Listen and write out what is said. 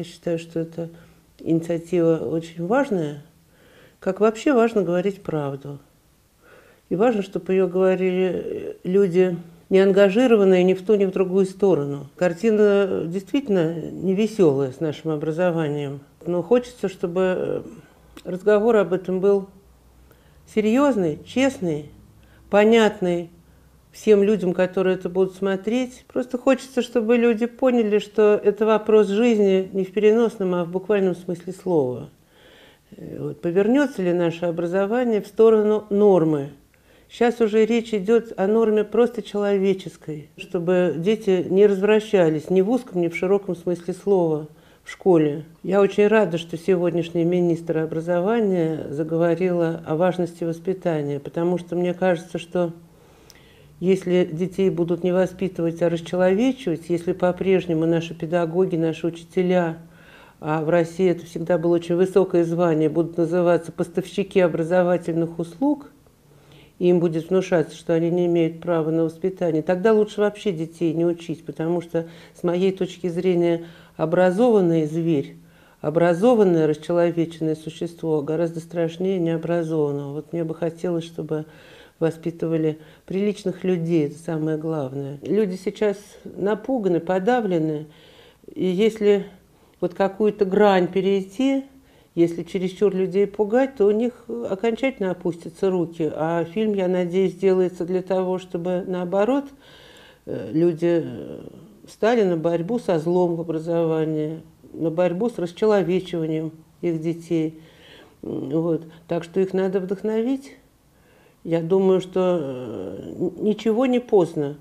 Я считаю, что это инициатива очень важная, как вообще важно говорить правду. И важно, чтобы ее говорили люди не ангажированные ни в ту, ни в другую сторону. Картина действительно не веселая с нашим образованием. Но хочется, чтобы разговор об этом был серьезный, честный, понятный всем людям, которые это будут смотреть. Просто хочется, чтобы люди поняли, что это вопрос жизни не в переносном, а в буквальном смысле слова. Э, вот, повернется ли наше образование в сторону нормы? Сейчас уже речь идет о норме просто человеческой, чтобы дети не развращались ни в узком, ни в широком смысле слова в школе. Я очень рада, что сегодняшний министр образования заговорила о важности воспитания, потому что мне кажется, что если детей будут не воспитывать, а расчеловечивать, если по-прежнему наши педагоги, наши учителя, а в России это всегда было очень высокое звание, будут называться поставщики образовательных услуг, и им будет внушаться, что они не имеют права на воспитание, тогда лучше вообще детей не учить, потому что, с моей точки зрения, образованный зверь, образованное расчеловеченное существо гораздо страшнее необразованного. Вот мне бы хотелось, чтобы воспитывали приличных людей, это самое главное. Люди сейчас напуганы, подавлены, и если вот какую-то грань перейти, если чересчур людей пугать, то у них окончательно опустятся руки. А фильм, я надеюсь, делается для того, чтобы наоборот э, люди э, стали на борьбу со злом в образовании, на борьбу с расчеловечиванием их детей. Вот. Так что их надо вдохновить. Я думаю, что э, ничего не поздно.